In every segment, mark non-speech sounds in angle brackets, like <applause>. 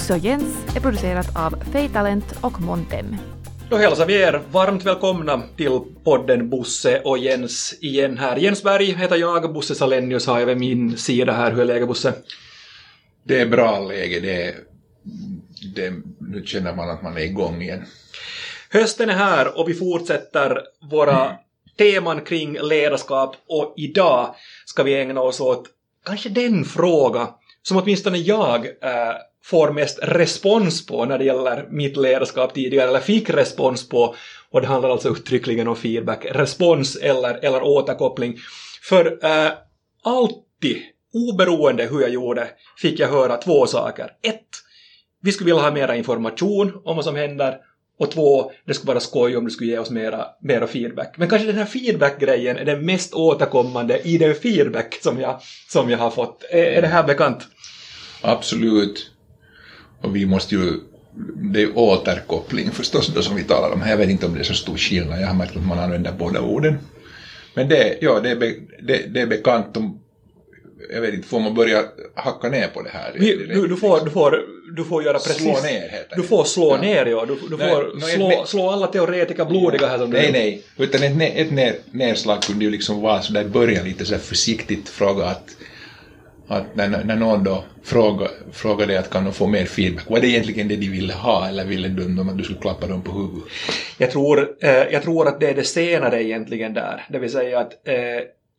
Bosse och Jens är producerat av Feitalent och Montem. Då hälsar vi er varmt välkomna till podden Bosse och Jens igen här. Jens Berg heter jag, Bosse Salenius har jag vid min sida här. Hur är läget Bosse? Det är bra läge, det är, det, nu känner man att man är igång igen. Hösten är här och vi fortsätter våra mm. teman kring ledarskap och idag ska vi ägna oss åt kanske den fråga som åtminstone jag äh, får mest respons på när det gäller mitt ledarskap tidigare, eller fick respons på, och det handlar alltså uttryckligen om feedback, respons eller, eller återkoppling. För äh, alltid, oberoende hur jag gjorde, fick jag höra två saker. Ett, vi skulle vilja ha mera information om vad som händer och två, det skulle vara skoj om du skulle ge oss mera, mera feedback. Men kanske den här feedback-grejen är den mest återkommande i den feedback som jag, som jag har fått. Är, är det här bekant? Absolut. Och vi måste ju, det är återkoppling förstås då som vi talar om här. Jag vet inte om det är så stor skillnad, jag har märkt att man använder båda orden. Men det, ja, det, är, be, det, det är bekant om jag vet inte, får man börja hacka ner på det här? Vi, du, du, får, du, får, du får göra precis... Slå ner heter Du får slå ja. ner, ja. Du, du nej, får nej, slå, nej, slå alla teoretiker blodiga här som Nej, du. nej. Utan ett, ett ner, nedslag kunde ju liksom vara sådär, börja lite så försiktigt fråga att att när, när någon då frågar dig att kan de få mer feedback, var det egentligen det de ville ha eller ville de att du skulle klappa dem på huvudet? Jag tror, eh, jag tror att det är det senare egentligen där, det vill säga att eh,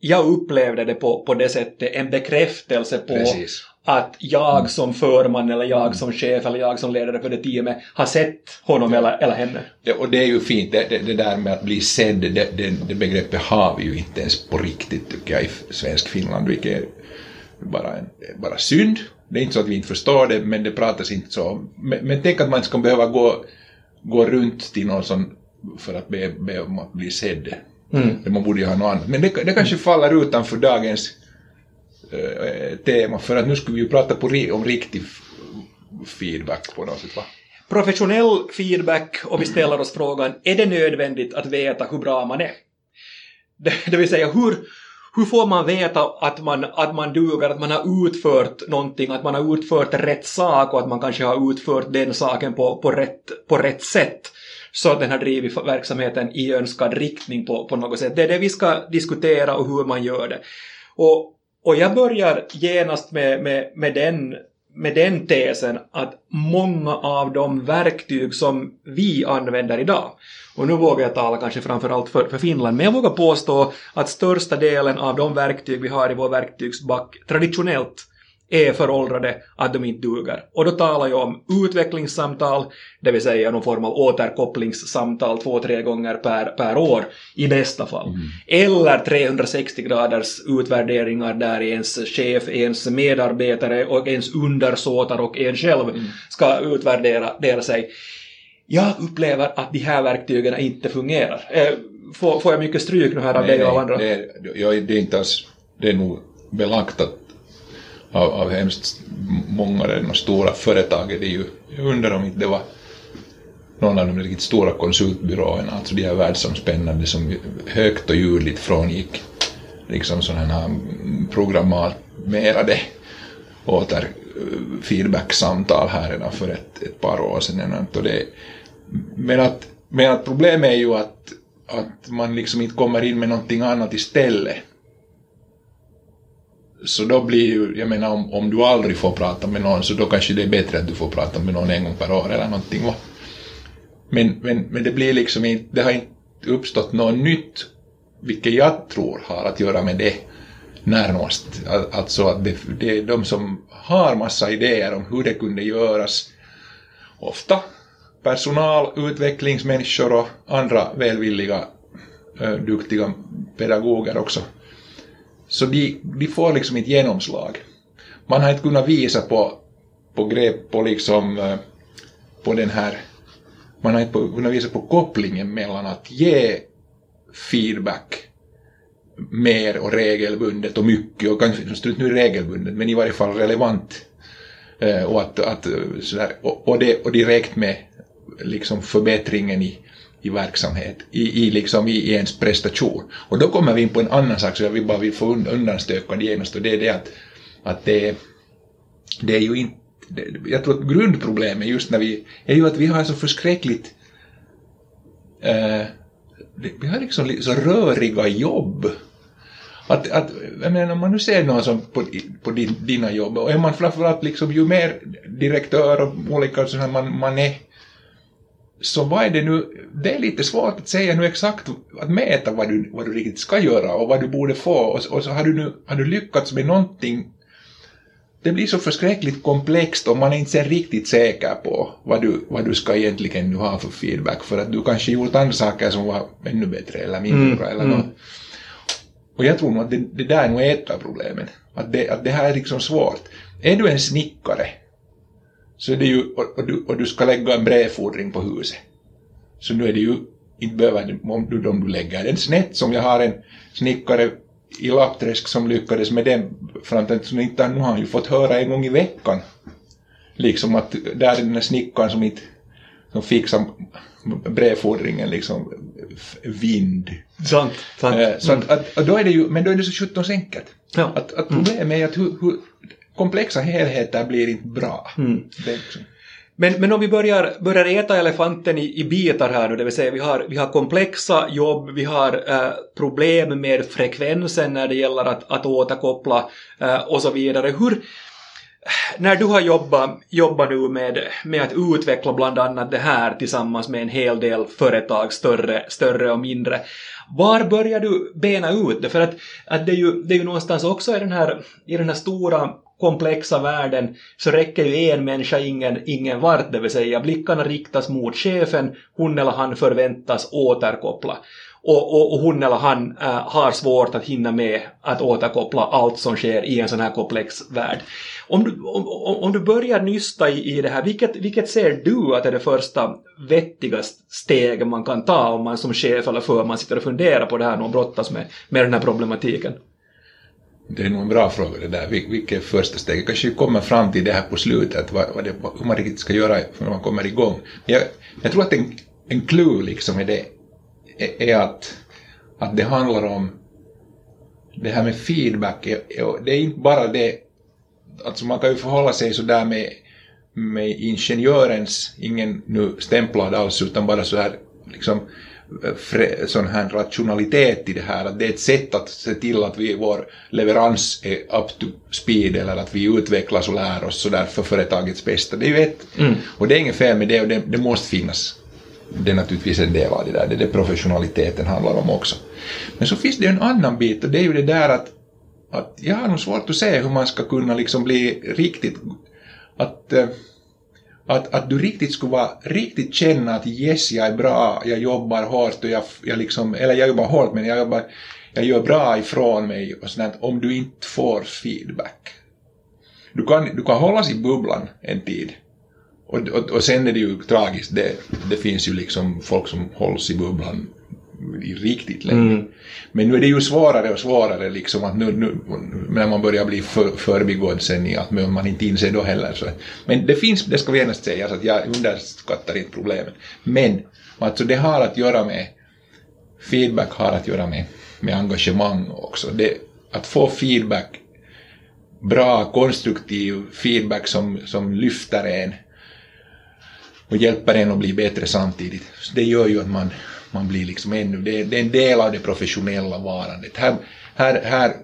jag upplevde det på, på det sättet, en bekräftelse på Precis. att jag mm. som förman eller jag mm. som chef eller jag som ledare för det teamet har sett honom eller, eller henne. Det, och det är ju fint, det, det, det där med att bli sedd, det, det, det begreppet har vi ju inte ens på riktigt tycker jag i svensk Finland, vilket är bara, en, bara synd. Det är inte så att vi inte förstår det, men det pratas inte så. Men, men tänk att man ska behöva gå, gå runt till någon som för att be, be om att bli sedd. Mm. Man borde ju ha något annat. Men det, det kanske faller utanför dagens äh, tema, för att nu skulle vi ju prata på, om riktig feedback på något sätt. Va? Professionell feedback, och vi ställer oss frågan, är det nödvändigt att veta hur bra man är? Det, det vill säga, hur, hur får man veta att man, att man duger, att man har utfört någonting, att man har utfört rätt sak och att man kanske har utfört den saken på, på, rätt, på rätt sätt så att den har drivit verksamheten i önskad riktning på, på något sätt. Det är det vi ska diskutera och hur man gör det. Och, och jag börjar genast med, med, med den med den tesen att många av de verktyg som vi använder idag, och nu vågar jag tala kanske framförallt för, för Finland, men jag vågar påstå att största delen av de verktyg vi har i vår verktygsback traditionellt är föråldrade, att de inte duger. Och då talar jag om utvecklingssamtal, det vill säga någon form av återkopplingssamtal två, tre gånger per, per år i bästa fall. Mm. Eller 360 graders utvärderingar där ens chef, ens medarbetare och ens undersåtar och en själv mm. ska utvärdera sig. Jag upplever att de här verktygen inte fungerar. Eh, får, får jag mycket stryk nu här av dig och av andra? Nej, det, det är inte alls, det är nog belagt att av, av hemskt många de stora företagen. Det är ju, jag undrar om inte det var någon av de riktigt stora konsultbyråerna, alltså de här världsomspännande som högt och ljudligt frångick liksom sådana här mm, programmerade åter eh, feedback-samtal här redan för ett, ett par år sedan. Och det, men, att, men att problemet är ju att, att man liksom inte kommer in med någonting annat istället. Så då blir ju, jag menar om, om du aldrig får prata med någon så då kanske det är bättre att du får prata med någon en gång per år eller någonting va. Men, men, men det blir liksom inte, det har inte uppstått något nytt, vilket jag tror har att göra med det närmast. Alltså att det, det är de som har massa idéer om hur det kunde göras, ofta personal, utvecklingsmänniskor och andra välvilliga, eh, duktiga pedagoger också så de, de får liksom inte genomslag. Man har inte kunnat visa på, på grepp på liksom eh, på den här man har inte kunnat visa på kopplingen mellan att ge feedback mer och regelbundet och mycket och kanske inte nu regelbundet men i varje fall relevant eh, och, att, att, eh, sådär, och, och, det, och direkt med liksom förbättringen i, i verksamhet, i, i, liksom, i, i ens prestation. Och då kommer vi in på en annan sak som jag vill bara vill få undanstöka genast och det är det att, att det, det är ju inte det, jag tror att grundproblemet just när vi, är ju att vi har så förskräckligt, eh, vi har liksom så röriga jobb. Att, att, jag menar, om man nu ser någon som på, på din, dina jobb, och är man framförallt liksom, ju mer direktör och olika sådana man, man är, så vad är det nu, det är lite svårt att säga nu exakt, att mäta vad du, vad du riktigt ska göra och vad du borde få, och, och så har du nu, har du lyckats med någonting det blir så förskräckligt komplext om man inte är riktigt säker på vad du, vad du ska egentligen nu ha för feedback för att du kanske gjort andra saker som var ännu bättre eller mindre bra eller något. Och jag tror nog att det, det där är nog ett av problemen. Att det, att det här är liksom svårt. Är du en snickare så är det ju, och, du, och du ska lägga en brevfordring på huset. Så nu är det ju inte behöver om du, om du lägger den snett som jag har en snickare i Lappträsk som lyckades med den fram till så inte, nu har han ju fått höra en gång i veckan liksom att där är den där snickaren som inte som fixar brevfordringen liksom vind. Sant, sant. Eh, Så att, att, att då är det ju, men då är det så sjutton enkelt. Ja. Att, att problemet är att hur, hur komplexa helheter blir inte bra. Liksom, Men, men om vi börjar, börjar äta elefanten i, i bitar här nu, det vill säga vi har, vi har komplexa jobb, vi har eh, problem med frekvensen när det gäller att, att återkoppla eh, och så vidare. Hur, när du har jobbat, jobbat nu med, med att utveckla bland annat det här tillsammans med en hel del företag, större, större och mindre, var börjar du bena ut det? För att, att det, är ju, det är ju någonstans också i den här, i den här stora komplexa världen så räcker ju en människa ingen, ingen vart, det vill säga blickarna riktas mot chefen, hon eller han förväntas återkoppla. Och, och, och hon eller han äh, har svårt att hinna med att återkoppla allt som sker i en sån här komplex värld. Om du, om, om du börjar nysta i, i det här, vilket, vilket ser du att är det första vettiga steg man kan ta om man som chef eller förman sitter och funderar på det här och brottas med, med den här problematiken? det är nog en bra fråga det där. Vil- Vilket är första steget? Kanske vi kommer fram till det här på slutet, vad, vad det, vad- hur man riktigt ska göra när man kommer igång. Jag, jag tror att en, en clue liksom är det, är, är att, att det handlar om det här med feedback. Det är inte bara det, alltså man kan ju förhålla sig så där med, med ingenjörens, ingen nu stämplad alls, utan bara så här liksom sån här rationalitet i det här, att det är ett sätt att se till att vi, vår leverans är up to speed eller att vi utvecklas och lär oss sådär för företagets bästa. Det är ju ett, och det är inget fel med det och det, det måste finnas. Det är naturligtvis en del av det där, det är det professionaliteten handlar om också. Men så finns det ju en annan bit och det är ju det där att, att jag har nog svårt att se hur man ska kunna liksom bli riktigt, att eh, att, att du riktigt skulle vara, riktigt känna att yes, jag är bra, jag jobbar hårt och jag, jag liksom, eller jag jobbar hårt men jag jobbar, jag gör bra ifrån mig och sånt om du inte får feedback. Du kan, du kan hållas i bubblan en tid. Och, och, och sen är det ju tragiskt, det, det finns ju liksom folk som hålls i bubblan i riktigt länge. Men nu är det ju svårare och svårare liksom att nu, nu när man börjar bli för, förbigådd sen i att man inte inser då heller. Så. Men det finns, det ska vi genast säga, så att jag underskattar inte problemet. Men alltså det har att göra med, feedback har att göra med, med engagemang också. Det, att få feedback, bra konstruktiv feedback som, som lyfter en och hjälper en att bli bättre samtidigt. Så det gör ju att man, man blir liksom ännu, det, det är en del av det professionella varandet. Här, här, här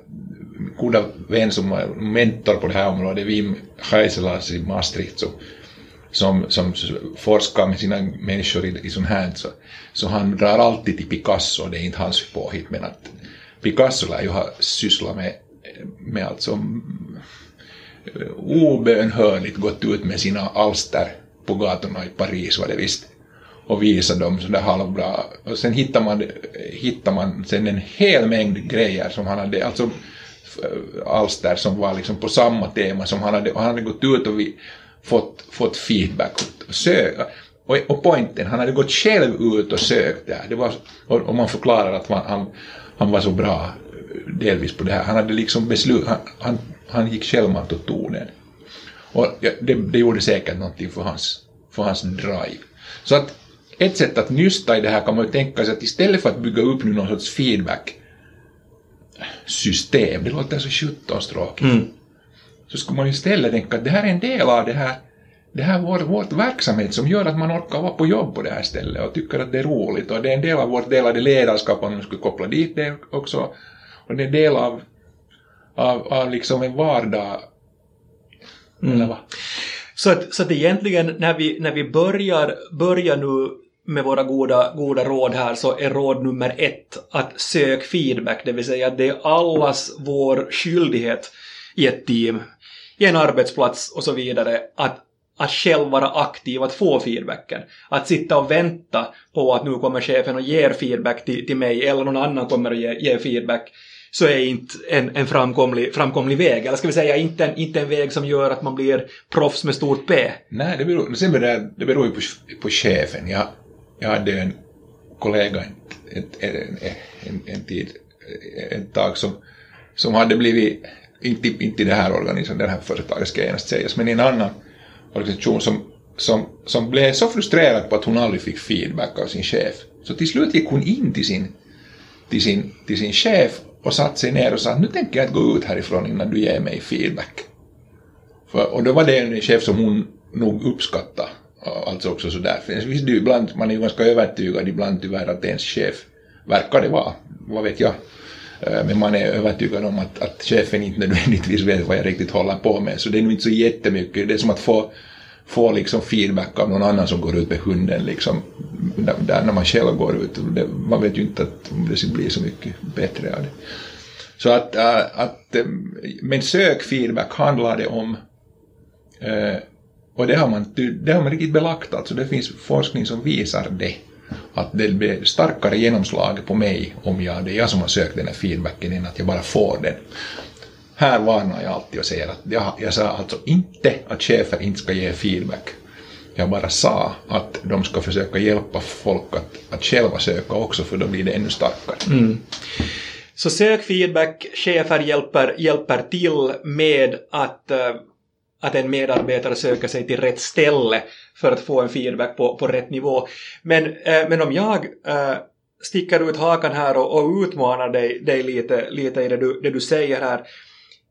goda vän som är mentor på det här området, Wim Heiselas i Maastricht, så, som, som forskar med sina människor i, i sånt här, så, så han drar alltid till Picasso, det är inte hans påhitt, men att Picasso lär ju ha sysslat med, med alltså eh, obönhörligt gått ut med sina alster på gatorna i Paris var det visst och visa dem sådär halvbra. Och sen hittar man, hittar man sen en hel mängd grejer som han hade, alltså alster som var liksom på samma tema som han hade, och han hade gått ut och vi, fått, fått feedback och sökt. Och, och poängen, han hade gått själv ut och sökt där. Det var, och, och man förklarar att man, han, han var så bra delvis på det här. Han hade liksom beslut, han, han, han gick självmant och tog den. Och det, det gjorde säkert någonting för hans, för hans drive. Så att ett sätt att nysta i det här kan man ju tänka sig att istället för att bygga upp nu någon sorts feedback system, det låter så sjuttonstråkigt. Mm. så skulle man ju istället tänka att det här är en del av det här, det här vår, vårt verksamhet som gör att man orkar vara på jobb på det här stället och tycker att det är roligt och det är en del av vårt delade ledarskap om man skulle koppla dit det också och det är en del av, av, av liksom en vardag. Mm. Eller vad? Så att, så att egentligen när vi, när vi börjar, börjar nu med våra goda, goda råd här så är råd nummer ett att sök feedback, det vill säga att det är allas vår skyldighet i ett team, i en arbetsplats och så vidare att, att själv vara aktiv, att få feedbacken. Att sitta och vänta på att nu kommer chefen och ger feedback till, till mig eller någon annan kommer att ge, ge feedback så är inte en, en framkomlig, framkomlig väg. Eller ska vi säga inte en, inte en väg som gör att man blir proffs med stort P. Nej, det beror, sen beror, det beror ju på, på chefen. Jag, jag hade en kollega en, en, en, en tid, ett tag som, som hade blivit, inte, inte i det här organisationen, liksom, det här företaget ska genast sägas, men i en annan organisation som, som, som blev så frustrerad på att hon aldrig fick feedback av sin chef. Så till slut gick hon in till sin, till sin, till sin chef och satt sig ner och sa att nu tänker jag att gå ut härifrån innan du ger mig feedback. För, och då var det en chef som hon nog uppskattade. Alltså också sådär. För visst, du, ibland, man är ju ganska övertygad ibland tyvärr att ens chef verkar det vara, vad vet jag. Eh, men man är övertygad om att, att chefen inte nödvändigtvis vet vad jag riktigt håller på med. Så det är nog inte så jättemycket. Det är som att få, få liksom feedback av någon annan som går ut med hunden. Liksom, där när man själv går ut. Det, man vet ju inte att det blir så mycket bättre av det. Så att, äh, att ähm, men sök feedback handlar det om äh, och det har man, det har man riktigt belagt, alltså det finns forskning som visar det. Att det blir starkare genomslag på mig om jag, det är jag som har sökt den här feedbacken än att jag bara får den. Här varnar jag alltid och säger att jag, jag sa alltså inte att chefer inte ska ge feedback. Jag bara sa att de ska försöka hjälpa folk att, att själva söka också för då blir det ännu starkare. Mm. Så sök feedback, chefer hjälper, hjälper till med att eh, att en medarbetare söker sig till rätt ställe för att få en feedback på, på rätt nivå. Men, eh, men om jag eh, sticker ut hakan här och, och utmanar dig, dig lite, lite i det du, det du säger här.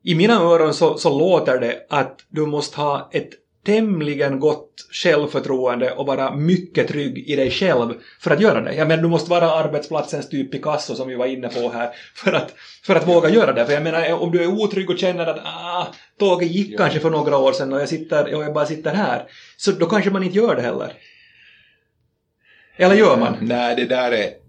I mina öron så, så låter det att du måste ha ett tämligen gott självförtroende och vara mycket trygg i dig själv för att göra det. Jag menar, du måste vara arbetsplatsens typ Picasso som vi var inne på här för att, för att våga göra det. För jag menar, om du är otrygg och känner att ah, tåget gick ja. kanske för några år sedan och jag, sitter, och jag bara sitter här, så då kanske man inte gör det heller. Eller gör man? Nej, det där är...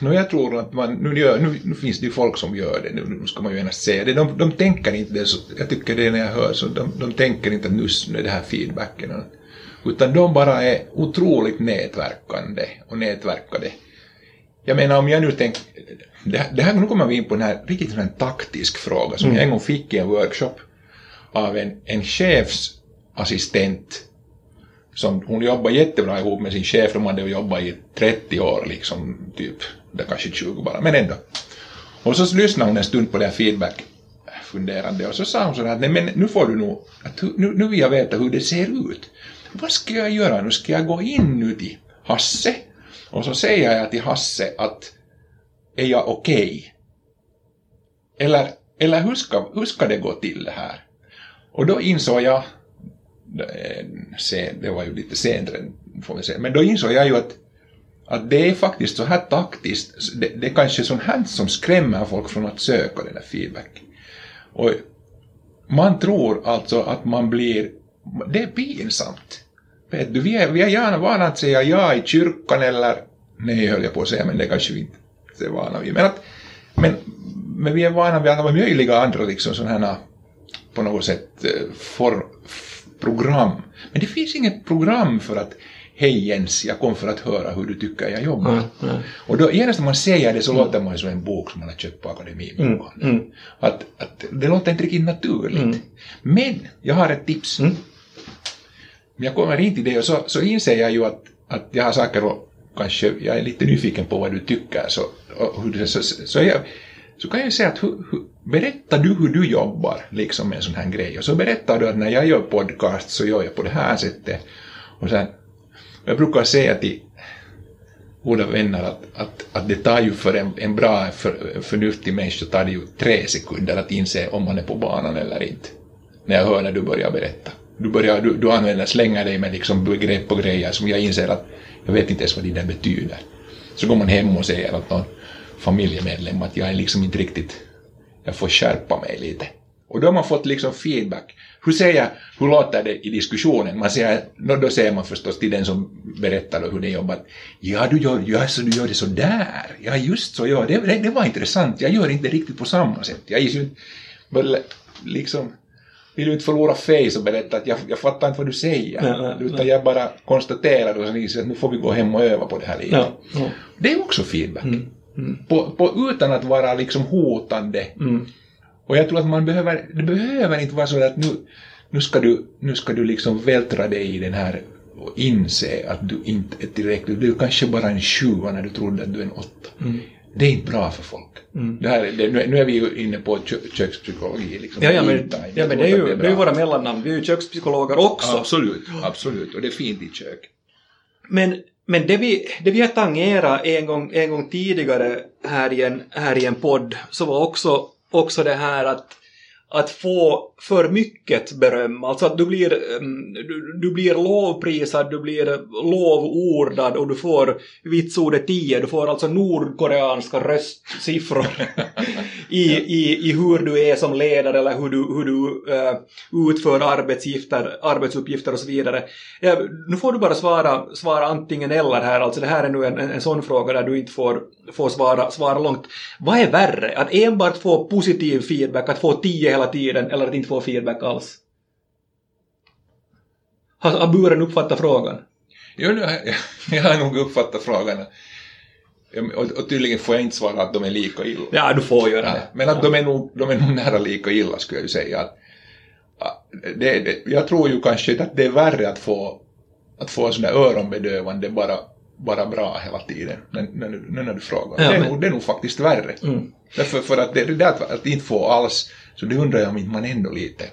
No, jag tror att man... Nu, gör, nu, nu finns det ju folk som gör det, nu, ska man ju gärna säga det. De, de tänker inte det, så, jag tycker det när jag hör så, de, de tänker inte att nu, nu är det här feedbacken. Utan de bara är otroligt nätverkande och nätverkade. Jag menar om jag nu tänker... Det, det här, nu kommer vi in på en här riktigt en taktisk fråga som mm. jag en gång fick i en workshop av en, en chefsassistent som hon jobbar jättebra ihop med sin chef, de hade jobbat i 30 år liksom, typ, det kanske 20 bara, men ändå. Och så lyssnade hon en stund på det här feedback funderande och så sa hon sådär att nej men nu får du nog, att nu, nu vill jag veta hur det ser ut. Vad ska jag göra nu? Ska jag gå in nu till Hasse? Och så säger jag till Hasse att är jag okej? Okay? Eller, eller hur, ska, hur ska det gå till det här? Och då insåg jag det var ju lite senare, får vi säga. Men då insåg jag ju att, att det är faktiskt så här taktiskt, det, det är kanske sånt här som skrämmer folk från att söka den där feedbacken. Och man tror alltså att man blir, det är pinsamt. Vet du, vi är, vi är gärna vana att säga ja i kyrkan eller, nej höll jag på att säga, men det kanske vi inte är vana vid. Men, att, men, men vi är vana vid alla möjliga andra liksom sådana här på något sätt eh, for, program. Men det finns inget program för att Hej Jens, jag kom för att höra hur du tycker jag jobbar. Mm, mm. Och då genast när man säger det så mm. låter man som en bok som man har köpt på akademin. Mm, mm. Att, att det låter inte riktigt naturligt. Mm. Men jag har ett tips. Mm. Jag kommer in till det och så, så inser jag ju att, att jag har saker och kanske, jag är lite nyfiken på vad du tycker. Så, och hur det, så, så jag, så kan jag säga att hu, hu, berätta du hur du jobbar liksom med en sån här grej och så berättar du att när jag gör podcast så gör jag på det här sättet. Och sen, jag brukar säga till goda vänner att, att, att det tar ju för en, en bra för, förnuftig människa tar det ju tre sekunder att inse om man är på banan eller inte. när jag hör när du börjar berätta. Du, börjar, du, du använder, slänger dig med liksom begrepp och grejer som jag inser att jag vet inte ens vad det där betyder. Så går man hem och säger att någon familjemedlem att jag är liksom inte riktigt, jag får skärpa mig lite. Och då har man fått liksom feedback. Hur, säger, hur låter det i diskussionen? Man säger, då säger man förstås till den som berättar hur det jobbar, ja du gör, ja, så du gör det så där, ja just så, ja, det, det var intressant, jag gör inte riktigt på samma sätt. Jag är ju liksom, vill du inte förlora face och berätta att jag, jag fattar inte vad du säger, nej, nej, utan nej. jag bara konstaterar och så att nu får vi gå hem och öva på det här lite. Ja, ja. Det är också feedback. Mm, mm. På, på, utan att vara liksom hotande. Mm. Och jag tror att man behöver, det behöver inte vara så att nu, nu, ska du, nu ska du liksom vältra dig i den här och inse att du inte är tillräcklig. Du är kanske bara en sjua när du trodde att du är en åtta. Mm. Det är inte bra för folk. Mm. Det här, det, nu, är vi ju inne på kö, kökspsykologi. Liksom. Ja, ja, men, ja, men det, är ju, det, är det är ju våra mellannamn. Vi är ju kökspsykologer också. Absolut, absolut. Och det är fint i kök. Men, men det, vi, det vi har tangerat en gång, en gång tidigare här i, en, här i en podd så var också också det här att, att få för mycket beröm, alltså att du blir, du, du blir lovprisad, du blir lovordad och du får vitsordet 10, du får alltså nordkoreanska röstsiffror <laughs> i, i, i hur du är som ledare eller hur du, hur du uh, utför arbetsuppgifter, arbetsuppgifter och så vidare. Ja, nu får du bara svara, svara antingen eller här, alltså det här är nu en, en, en sån fråga där du inte får, får svara, svara långt. Vad är värre, att enbart få positiv feedback, att få 10 hela tiden eller att inte få feedback alls? Har, har buren uppfattat frågan? Jo, jag, <laughs> jag har nog uppfattat frågan. Och, och tydligen får jag inte svara att de är lika illa. Ja, du får göra det. men att de är, nog, de är nog nära lika illa skulle jag ju säga. Det, det, jag tror ju kanske att det är värre att få, att få sådär öronbedövande bara, bara bra hela tiden, när, när, när, när du frågar. Ja, det, är men... nog, det är nog faktiskt värre. Mm. Därför för att det, det att, att inte få alls så det undrar jag om inte man ändå lite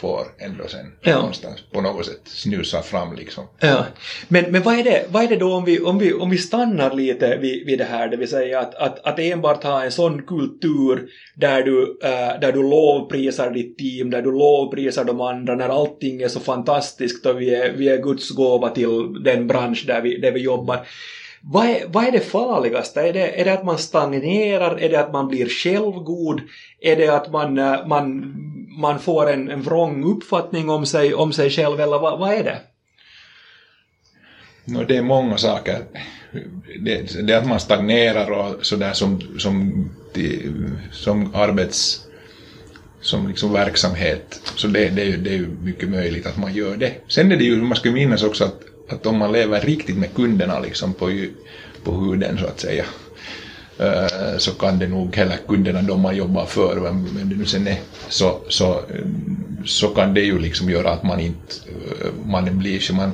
får ändå sen ja. någonstans på något sätt snusa fram liksom. Ja. Men, men vad, är det, vad är det då om vi, om vi, om vi stannar lite vid, vid det här, det vill säga att, att, att enbart ha en sån kultur där du, äh, där du lovprisar ditt team, där du lovprisar de andra, när allting är så fantastiskt och vi är, vi är Guds gåva till den bransch där vi, där vi jobbar. Vad är, vad är det farligaste? Är det, är det att man stagnerar? Är det att man blir självgod? Är det att man, eh, man, man får en, en vrång uppfattning om sig, om sig själv? Eller vad, vad är det? No, det är många saker. Det, det är att man stagnerar och sådär som, som, som arbets som liksom verksamhet. Så det, det, är ju, det är ju mycket möjligt att man gör det. Sen är det ju, man ska minnas också att att om man lever riktigt med kunderna liksom på, på huden så att säga eh, så kan det nog heller kunderna de man jobbar för, vem det nu sen är, så, så, eh, så kan det ju liksom göra att man inte, eh, man blir, man,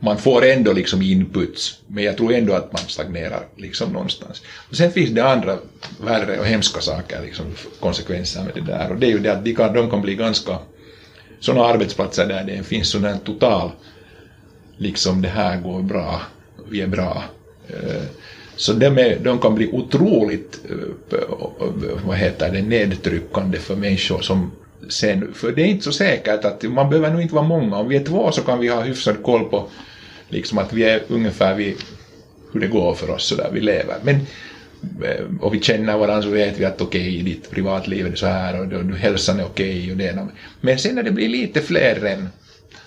man får ändå liksom inputs, men jag tror ändå att man stagnerar liksom någonstans. Och sen finns det andra värre och hemska saker, liksom konsekvenser med det där, och det är ju det att de kan, de kan bli ganska, sådana arbetsplatser där det finns sån här total liksom det här går bra, vi är bra. Eh, så de, är, de kan bli otroligt eh, vad heter det, nedtryckande för människor som sen, för det är inte så säkert att man behöver nog inte vara många, om vi är två så kan vi ha hyfsad koll på liksom att vi är ungefär vid hur det går för oss så där vi lever. Men, eh, och vi känner varandra så vet vi att okej, okay, i ditt privatliv är det så här och, och hälsan är okej okay och det. Men sen när det blir lite fler än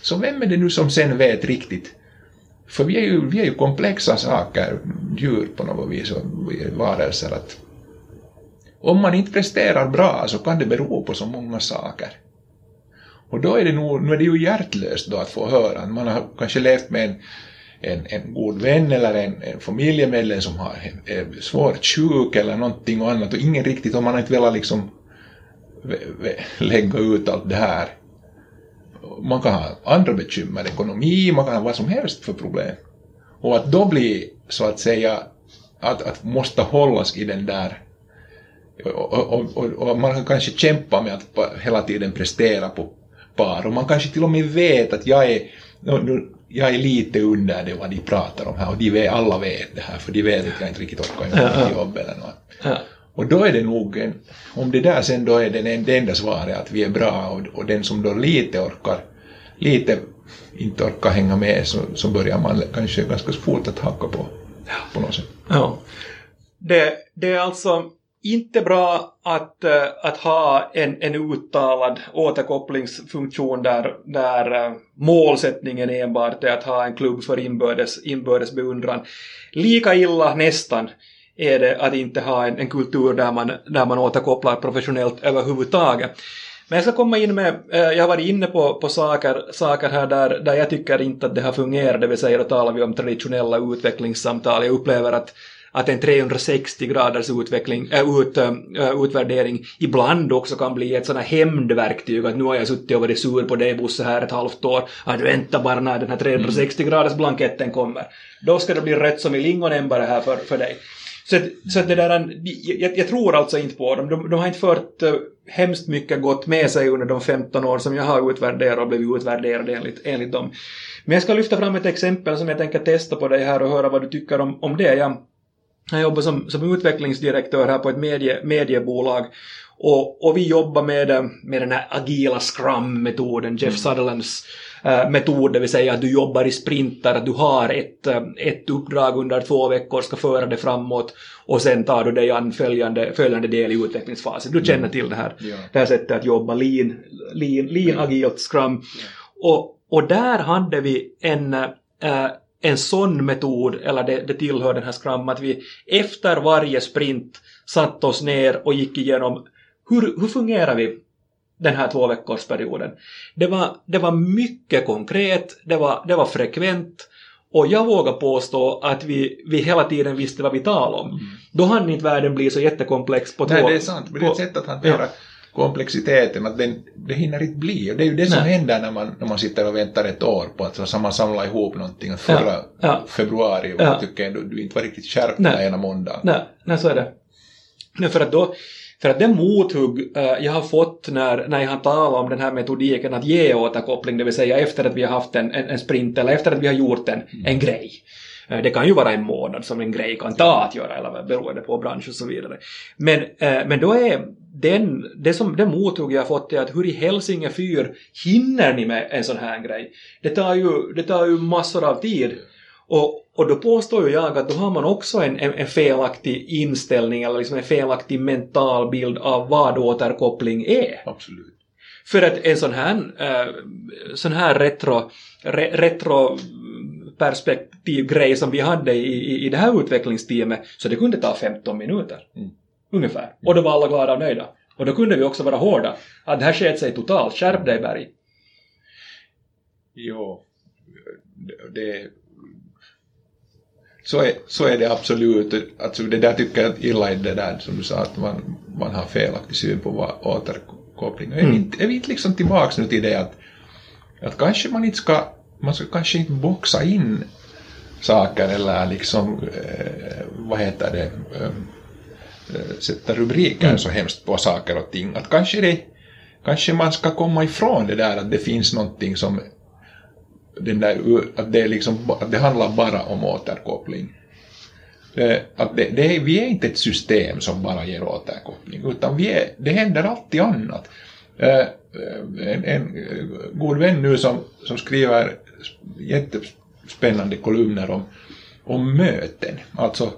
så vem är det nu som sen vet riktigt? För vi är ju, vi är ju komplexa saker, djur på något vis, och varelser. Att om man inte presterar bra så kan det bero på så många saker. Och då är det nog, nu är det ju hjärtlöst då att få höra, man har kanske levt med en, en, en god vän eller en, en familjemedlem som har, är svårt sjuk eller någonting och annat och ingen riktigt, om man har inte velat liksom lägga ut allt det här man kan ha andra bekymmer, ekonomi, man kan ha vad som helst för problem. Och att då bli så att säga att, att måste hållas i den där och, och, och, och, man kan kanske kämpa med att hela tiden prestera på par och man kanske till och med vet att jag är, jag är lite under det vad de pratar om här och de vet, alla vet det här för de vet att jag inte riktigt orkar göra jobb eller något. Och då är det nog, en, om det där sen då är den, det enda svaret att vi är bra och, och den som då lite orkar, lite inte orkar hänga med så, så börjar man kanske ganska fort att hacka på, på något sätt. Ja. Det, det är alltså inte bra att, eh, att ha en, en uttalad återkopplingsfunktion där, där eh, målsättningen enbart är att ha en klubb för inbördes, inbördes beundran. Lika illa nästan är det att inte ha en, en kultur där man, där man återkopplar professionellt överhuvudtaget. Men jag ska komma in med, eh, jag har varit inne på, på saker, saker här där, där jag tycker inte att det har fungerat, det vill säga då talar vi om traditionella utvecklingssamtal. Jag upplever att att en 360 graders utveckling, äh, ut, äh, utvärdering ibland också kan bli ett sådant här hämndverktyg att nu har jag suttit och varit sur på dig Bosse här ett halvt år, att vänta bara när den här 360 graders blanketten kommer. Då ska det bli rätt som i lingonämbare här för, för dig. Så, så det där, jag, jag, tror alltså inte på dem. De, de har inte fört hemskt mycket gott med sig under de 15 år som jag har utvärderat och blivit utvärderad enligt, enligt dem. Men jag ska lyfta fram ett exempel som jag tänker testa på dig här och höra vad du tycker om, om det. Jag, jag jobbar som, som utvecklingsdirektör här på ett medie, mediebolag och, och vi jobbar med, med den här agila scrum-metoden, Jeff mm. Sutherlands äh, metod, det vill säga att du jobbar i sprintar, att du har ett, äh, ett uppdrag under två veckor, ska föra det framåt och sen tar du dig an följande, följande del i utvecklingsfasen. Du känner mm. till det här, ja. det här sättet att jobba, lean, lean, lean mm. agilt scrum. Ja. Och, och där hade vi en äh, en sån metod, eller det, det tillhör den här Scrum, att vi efter varje sprint satte oss ner och gick igenom hur, hur fungerar vi den här två veckorsperioden. Det var, det var mycket konkret, det var, det var frekvent och jag vågar påstå att vi, vi hela tiden visste vad vi talade om. Mm. Då hann inte världen bli så jättekomplex på två... Nej, det är sant, men det är ett sätt att hantera ja komplexiteten, att den, det hinner inte bli. Och det är ju det som Nej. händer när man, när man sitter och väntar ett år på att så man samlar ihop någonting. Förra ja. Ja. februari och ja. tycker du, du inte var riktigt skärpt den ena måndagen. Nej. Nej, så är det. Nej, för att då för att det mothugg uh, jag har fått när, när jag har talat om den här metodiken att ge återkoppling, det vill säga efter att vi har haft en, en, en sprint eller efter att vi har gjort en, en grej. Uh, det kan ju vara en månad som en grej kan ta att göra, eller beroende på bransch och så vidare. Men, uh, men då är den, det, som, det mothugg jag fått är att hur i hälsinge fyr hinner ni med en sån här grej? Det tar ju, det tar ju massor av tid. Och, och då påstår ju jag att då har man också en, en, en felaktig inställning eller liksom en felaktig mental bild av vad återkoppling är. Absolut. För att en sån här, äh, sån här retro, re, retro perspektivgrej som vi hade i, i, i det här utvecklingsteamet, så det kunde ta 15 minuter. Mm. Ungefär. Och då var alla glada och nöjda. Och då kunde vi också vara hårda. Att det här sket sig totalt. Skärp dig Berg. Jo, det... Så är, så är det absolut. Alltså det där tycker jag illa i det där som du sa att man, man har felaktig syn på vad återkoppling är. Mm. Är vi inte liksom tillbaks nu till det att, att kanske man inte ska, man ska kanske inte boxa in saker eller liksom, eh, vad heter det, eh, Eh, sätta rubriker mm. så hemskt på saker och ting. Att kanske, det, kanske man ska komma ifrån det där att det finns någonting som den där, att det, liksom, att det handlar bara om återkoppling. Det, att det, det är, vi är inte ett system som bara ger återkoppling, utan vi är, det händer alltid annat. Uh, en, en god vän nu som, som skriver jättespännande kolumner om, om möten, alltså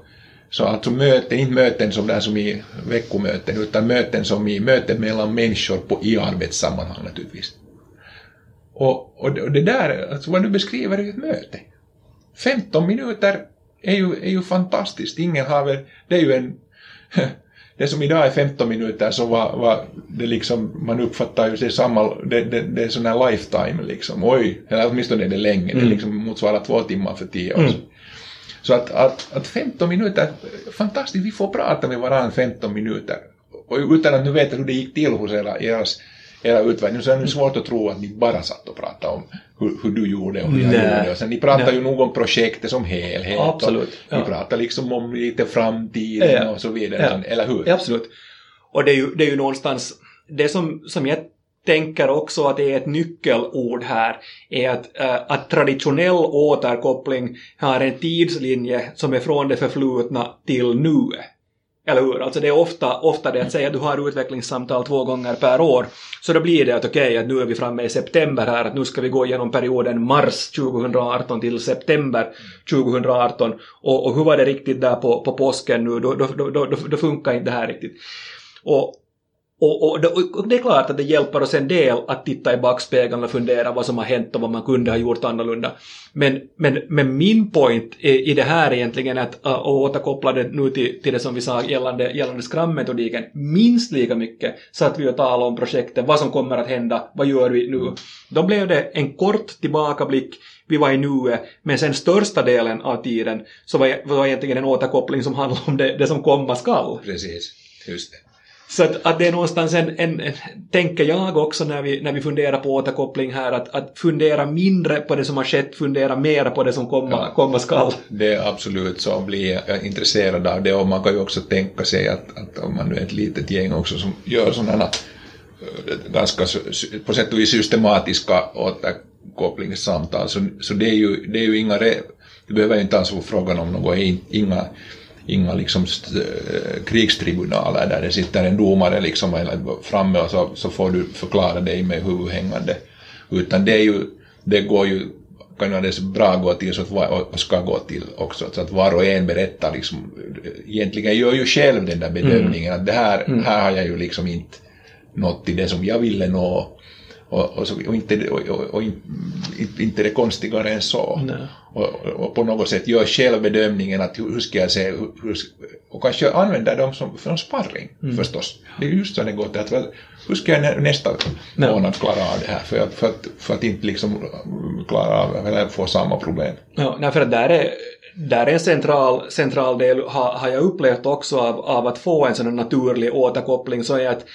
så alltså möten, inte möten som, där som i veckomöten, utan möten som i möten mellan människor på, i arbetssammanhang naturligtvis. Och, och, det där, alltså vad du beskriver är ett möte. 15 minuter är ju, är ju fantastiskt. Ingen har väl, det är ju en, <laughs> det som idag är 15 minuter så var, var det liksom, man uppfattar ju det samma, det, det, det är sån här lifetime liksom, oj, eller åtminstone är det länge, mm. det liksom motsvarar två timmar för tio år sedan. Mm. Så att, att, att 15 minuter, fantastiskt, vi får prata med varandra 15 minuter. Och utan att nu veta hur det gick till hos era, eras, era utvärderingar så är det svårt att tro att ni bara satt och pratade om hur, hur du gjorde och hur jag Nej. gjorde. Och sen, ni pratar ju nog om projektet som helhet. Absolut. Ja. Ni pratar liksom om lite framtiden ja. och så vidare. Ja. Eller hur? Absolut. Och det är ju, det är ju någonstans det som, som jag tänker också att det är ett nyckelord här, är att, äh, att traditionell återkoppling har en tidslinje som är från det förflutna till nu. Eller hur? Alltså det är ofta, ofta det att säga att du har utvecklingssamtal två gånger per år, så då blir det att okej, okay, att nu är vi framme i september här, att nu ska vi gå igenom perioden mars 2018 till september 2018, och, och hur var det riktigt där på, på påsken nu, då, då, då, då, då funkar inte det här riktigt. Och, och, och, och, det är klart att det hjälper oss en del att titta i backspegeln och fundera vad som har hänt och vad man kunde ha gjort annorlunda. Men, men, men min point i, det här egentligen är att, äh, och återkoppla det nu till, till det som vi sa gällande, gällande skrammetodiken, minst lika mycket satt vi och talade om projektet, vad som kommer att hända, vad gör vi nu? Då blev det en kort tillbakablick, vi var i nuet, men sen största delen av tiden så var, var egentligen en återkoppling som handlade om det, det som komma skall. Precis, just det. Så att, att det är någonstans en, en, en, tänker jag också när vi, när vi funderar på återkoppling här, att, att fundera mindre på det som har skett, fundera mer på det som komma, ja, komma skall. Det är absolut så, bli intresserad av det. Och man kan ju också tänka sig att, att om man nu är ett litet gäng också som gör sådana eh, ganska på sätt och vis systematiska återkopplingssamtal, så, så det är ju, det är ju inga, det behöver ju inte alls vara frågan om något, inga inga liksom eh, krigstribunaler där det sitter en domare liksom framme och så, så får du förklara dig med huvudhängande. Utan det är ju, det går ju, kan ju det bra gå till så att, och ska gå till också, så att var och en berättar liksom, egentligen gör ju själv den där bedömningen mm. att det här, mm. här har jag ju liksom inte nått till det som jag ville nå och, och, så, och, inte, och, inte det konstigare än så. Och, på något sätt gör själv bedömningen att hur ska jag se, hur, och kanske använda dem som, som sparring mm. förstås. Det är just så det går till att hur ska jag nästa månad klara av det här för att, för att, för att inte liksom klara av eller få samma problem. Ja, för att där är där är en central, central del, har, har jag upplevt också av, av att få en sån naturlig återkoppling, så är att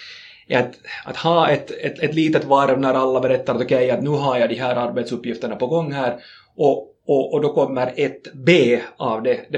att, att ha ett, ett, ett litet varv när alla berättar att okej, okay, att nu har jag de här arbetsuppgifterna på gång här. Och, och, och då kommer ett B av det,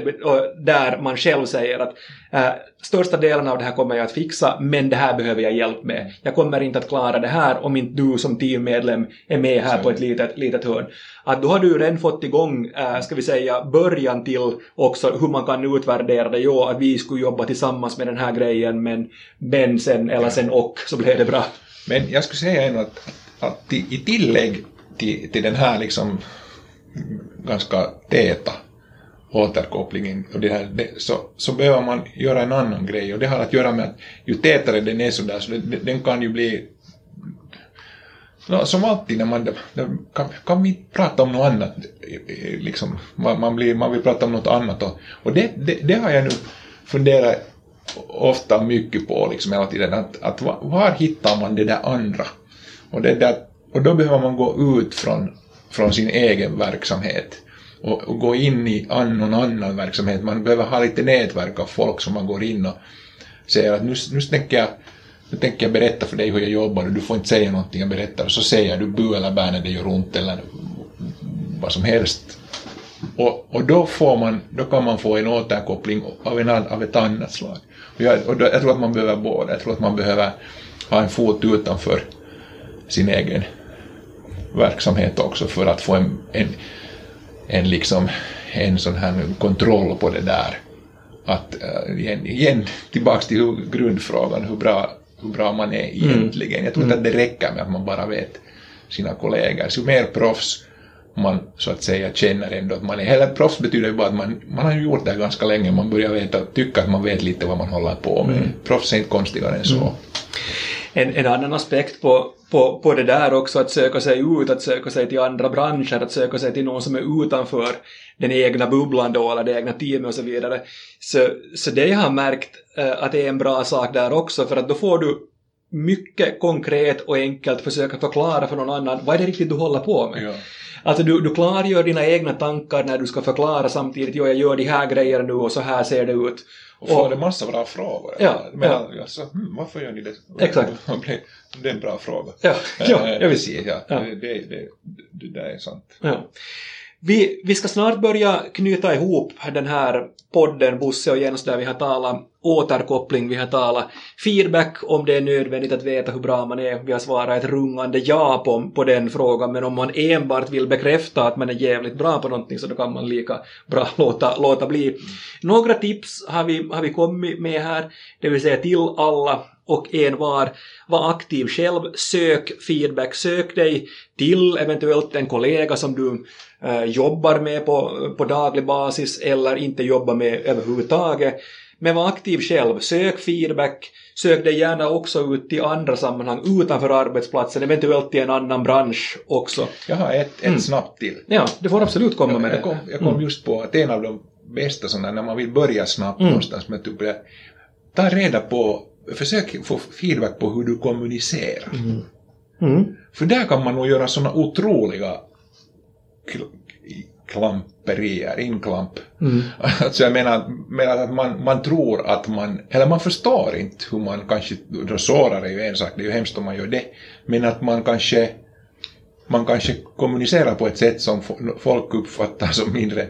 där man själv säger att äh, största delen av det här kommer jag att fixa, men det här behöver jag hjälp med. Jag kommer inte att klara det här om inte du som teammedlem är med här på ett litet, litet hörn. Att då har du redan fått igång, äh, ska vi säga, början till också hur man kan utvärdera det. Jo, att vi skulle jobba tillsammans med den här grejen, men, men sen, eller sen och, så blev det bra. Men jag skulle säga ändå att, att i tillägg till, till den här liksom ganska täta återkopplingen. Och det här, det, så, så behöver man göra en annan grej. Och det har att göra med att ju tätare den är så där så den, den kan ju bli no, som alltid när man kan, kan vi prata om något annat? Liksom, man, man, blir, man vill prata om något annat. Och, och det, det, det har jag nu funderat ofta mycket på liksom hela tiden. Att, att var, var hittar man det där andra? Och, det där, och då behöver man gå ut från från sin egen verksamhet och, och gå in i någon annan verksamhet. Man behöver ha lite nätverk av folk som man går in och säger att nu, nu, tänker jag, nu tänker jag berätta för dig hur jag jobbar och du får inte säga någonting, jag berättar och så säger du bu eller bä när det gör ont eller vad som helst. Och, och då, får man, då kan man få en återkoppling av, en, av ett annat slag. Och jag, och då, jag tror att man behöver båda. Jag tror att man behöver ha en fot utanför sin egen verksamhet också för att få en, en, en, liksom, en sån här kontroll på det där. Att uh, igen, igen tillbaks till grundfrågan hur bra, hur bra man är mm. egentligen. Jag tror inte mm. att det räcker med att man bara vet sina kollegor. Så ju mer proffs man så att säga känner ändå att man är. Eller proffs betyder ju bara att man, man har gjort det här ganska länge, man börjar veta, tycka att man vet lite vad man håller på med. Mm. Proffs är inte konstigare än så. Mm. En, en annan aspekt på, på, på det där också, att söka sig ut, att söka sig till andra branscher, att söka sig till någon som är utanför den egna bubblan då, eller det egna teamet och så vidare. Så, så det jag har märkt äh, att det är en bra sak där också, för att då får du mycket konkret och enkelt försöka förklara för någon annan vad är det riktigt du håller på med. Ja. Alltså du, du klargör dina egna tankar när du ska förklara samtidigt, jo jag gör de här grejerna nu och så här ser det ut. Och får en massa bra frågor. Ja, men ja. Alltså, hmm, varför gör ni det? Exakt. <laughs> Det är en bra fråga. Ja, ja jag vill säga, ja. ja. Det, det, det, det där är sant. Ja. Vi, vi ska snart börja knyta ihop den här podden, Bosse och Jens, där vi har talat återkoppling, vi har talat feedback om det är nödvändigt att veta hur bra man är. Vi har svarat ett rungande ja på, på den frågan, men om man enbart vill bekräfta att man är jävligt bra på någonting så då kan man lika bra <laughs> låta, låta bli. Några tips har vi, har vi kommit med här, det vill säga till alla och en var. Var aktiv själv, sök feedback, sök dig till eventuellt en kollega som du eh, jobbar med på, på daglig basis eller inte jobbar med överhuvudtaget. Men var aktiv själv, sök feedback, sök dig gärna också ut till andra sammanhang utanför arbetsplatsen, eventuellt till en annan bransch också. Jag har ett, ett Mm. snabbt till. Ja, du får absolut komma med jag det. kom, jag kom just på att en av de bästa sådana när man vill börja snabbt Mm. någonstans med typ det, ta reda på, försök få feedback på hur du kommunicerar. Mm. För där kan man nog göra sådana otroliga kl- klamperier, inklamp. Mm. <laughs> Alltså jag menar, menar att man, man tror att man, eller man förstår inte hur man kanske, då sårar är ju en sak, det är ju hemskt om man gör det, men att man kanske man kanske kommunicerar på ett sätt som fo- folk uppfattar som mindre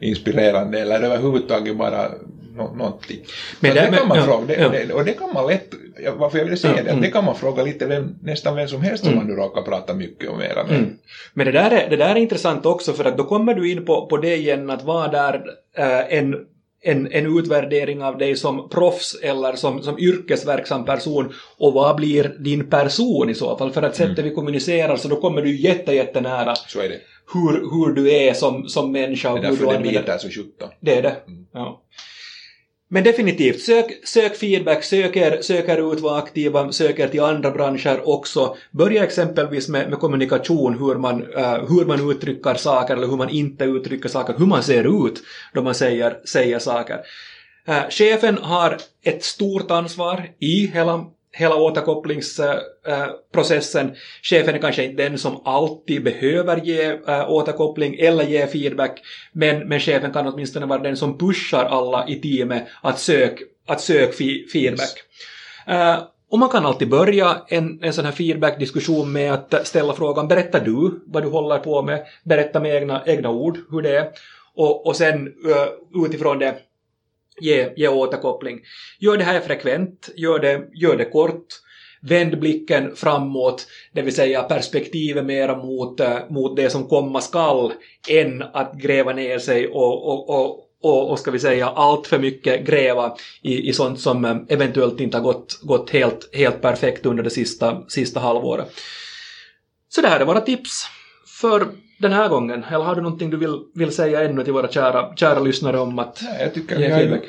inspirerande eller överhuvudtaget bara nå någonting. Men det- kan man ja, fråga, det, ja. det, och det kan man lätt, varför jag vill säga Ja, det, mm. det kan man fråga lite vem, nästan vem som helst om man nu råkar prata mycket och mera med. Mm. Men det där, är, det där är intressant också för att då kommer du in på, på det igen att vara där eh, en, en, en utvärdering av dig som proffs eller som, som yrkesverksam person och vad blir din person i så fall? För att sättet vi kommunicerar så då kommer du jätte, jättenära Så är det. Hur, hur du är som, som människa Det och är hur du därför det biter så sjutton. det är det. Ja. Men definitivt, sök, sök feedback, söker, söker ut, var aktiva, söker till andra branscher också. Börja exempelvis med, med kommunikation, hur man, eh, hur man uttrycker saker eller hur man inte uttrycker saker, hur man ser ut då man säger, säger saker. Eh, chefen har ett stort ansvar i hela, hela återkopplingsprocessen. chefen är kanske inte den som alltid behöver ge eh, återkoppling eller ge feedback, men, men chefen kan åtminstone vara den som pushar alla i teamet att sök, att sök feedback. Eh, och man kan alltid börja en, en sån här feedback-diskussion med att ställa frågan berätta du vad du håller på med, berätta med egna, egna ord hur det är och, och sen eh, utifrån det ge, ge återkoppling. Gör det här frekvent, gör det, gör det kort, vänd blicken framåt, det vill säga perspektivet mera mot, eh, mot det som komma skall, än att gräva ner sig och, och, och och, och ska vi säga allt för mycket gräva i, i sånt som eh, eventuellt inte har gått, gått helt, helt perfekt under det sista, sista halvåret. Så det här är våra tips för den här gången. Eller har du någonting du vill, vill säga ännu till våra kära, kära lyssnare om att Nej, jag tycker Ge vi har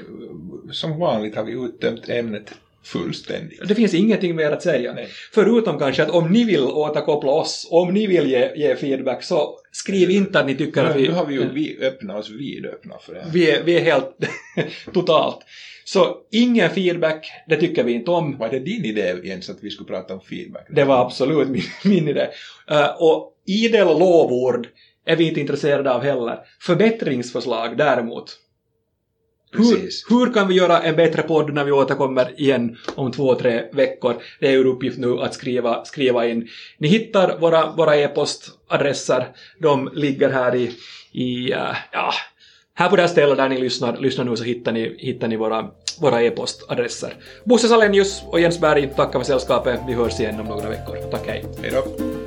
som vanligt har vi uttömt ämnet fullständigt. Det finns ingenting mer att säga. Nej. Förutom kanske att om ni vill återkoppla oss, om ni vill ge, ge feedback, så skriv inte att ni tycker att Nu, vi... nu har vi ju vi öppnat oss vidöppna för det här. vi, är, vi är helt <laughs> totalt. Så ingen feedback, det tycker vi inte om. Var det din idé Jens att vi skulle prata om feedback? Det var absolut min, <laughs> min idé. Eh, och idel lovord är vi inte intresserade av heller. Förbättringsförslag däremot. Precis. Hur, hur kan vi göra en bättre podd när vi återkommer igen om två, tre veckor? Det är er uppgift nu att skriva, skriva in. Ni hittar våra, våra e-postadresser. De ligger här i, i eh, ja, här på det här stället där ni lyssnar, lyssnar nu så hittar ni, hittar ni våra, våra e-postadresser. Bosse Salenius och Jens Berg tackar för sällskapet. Vi hörs igen om några veckor. Tack, hej. Hej då.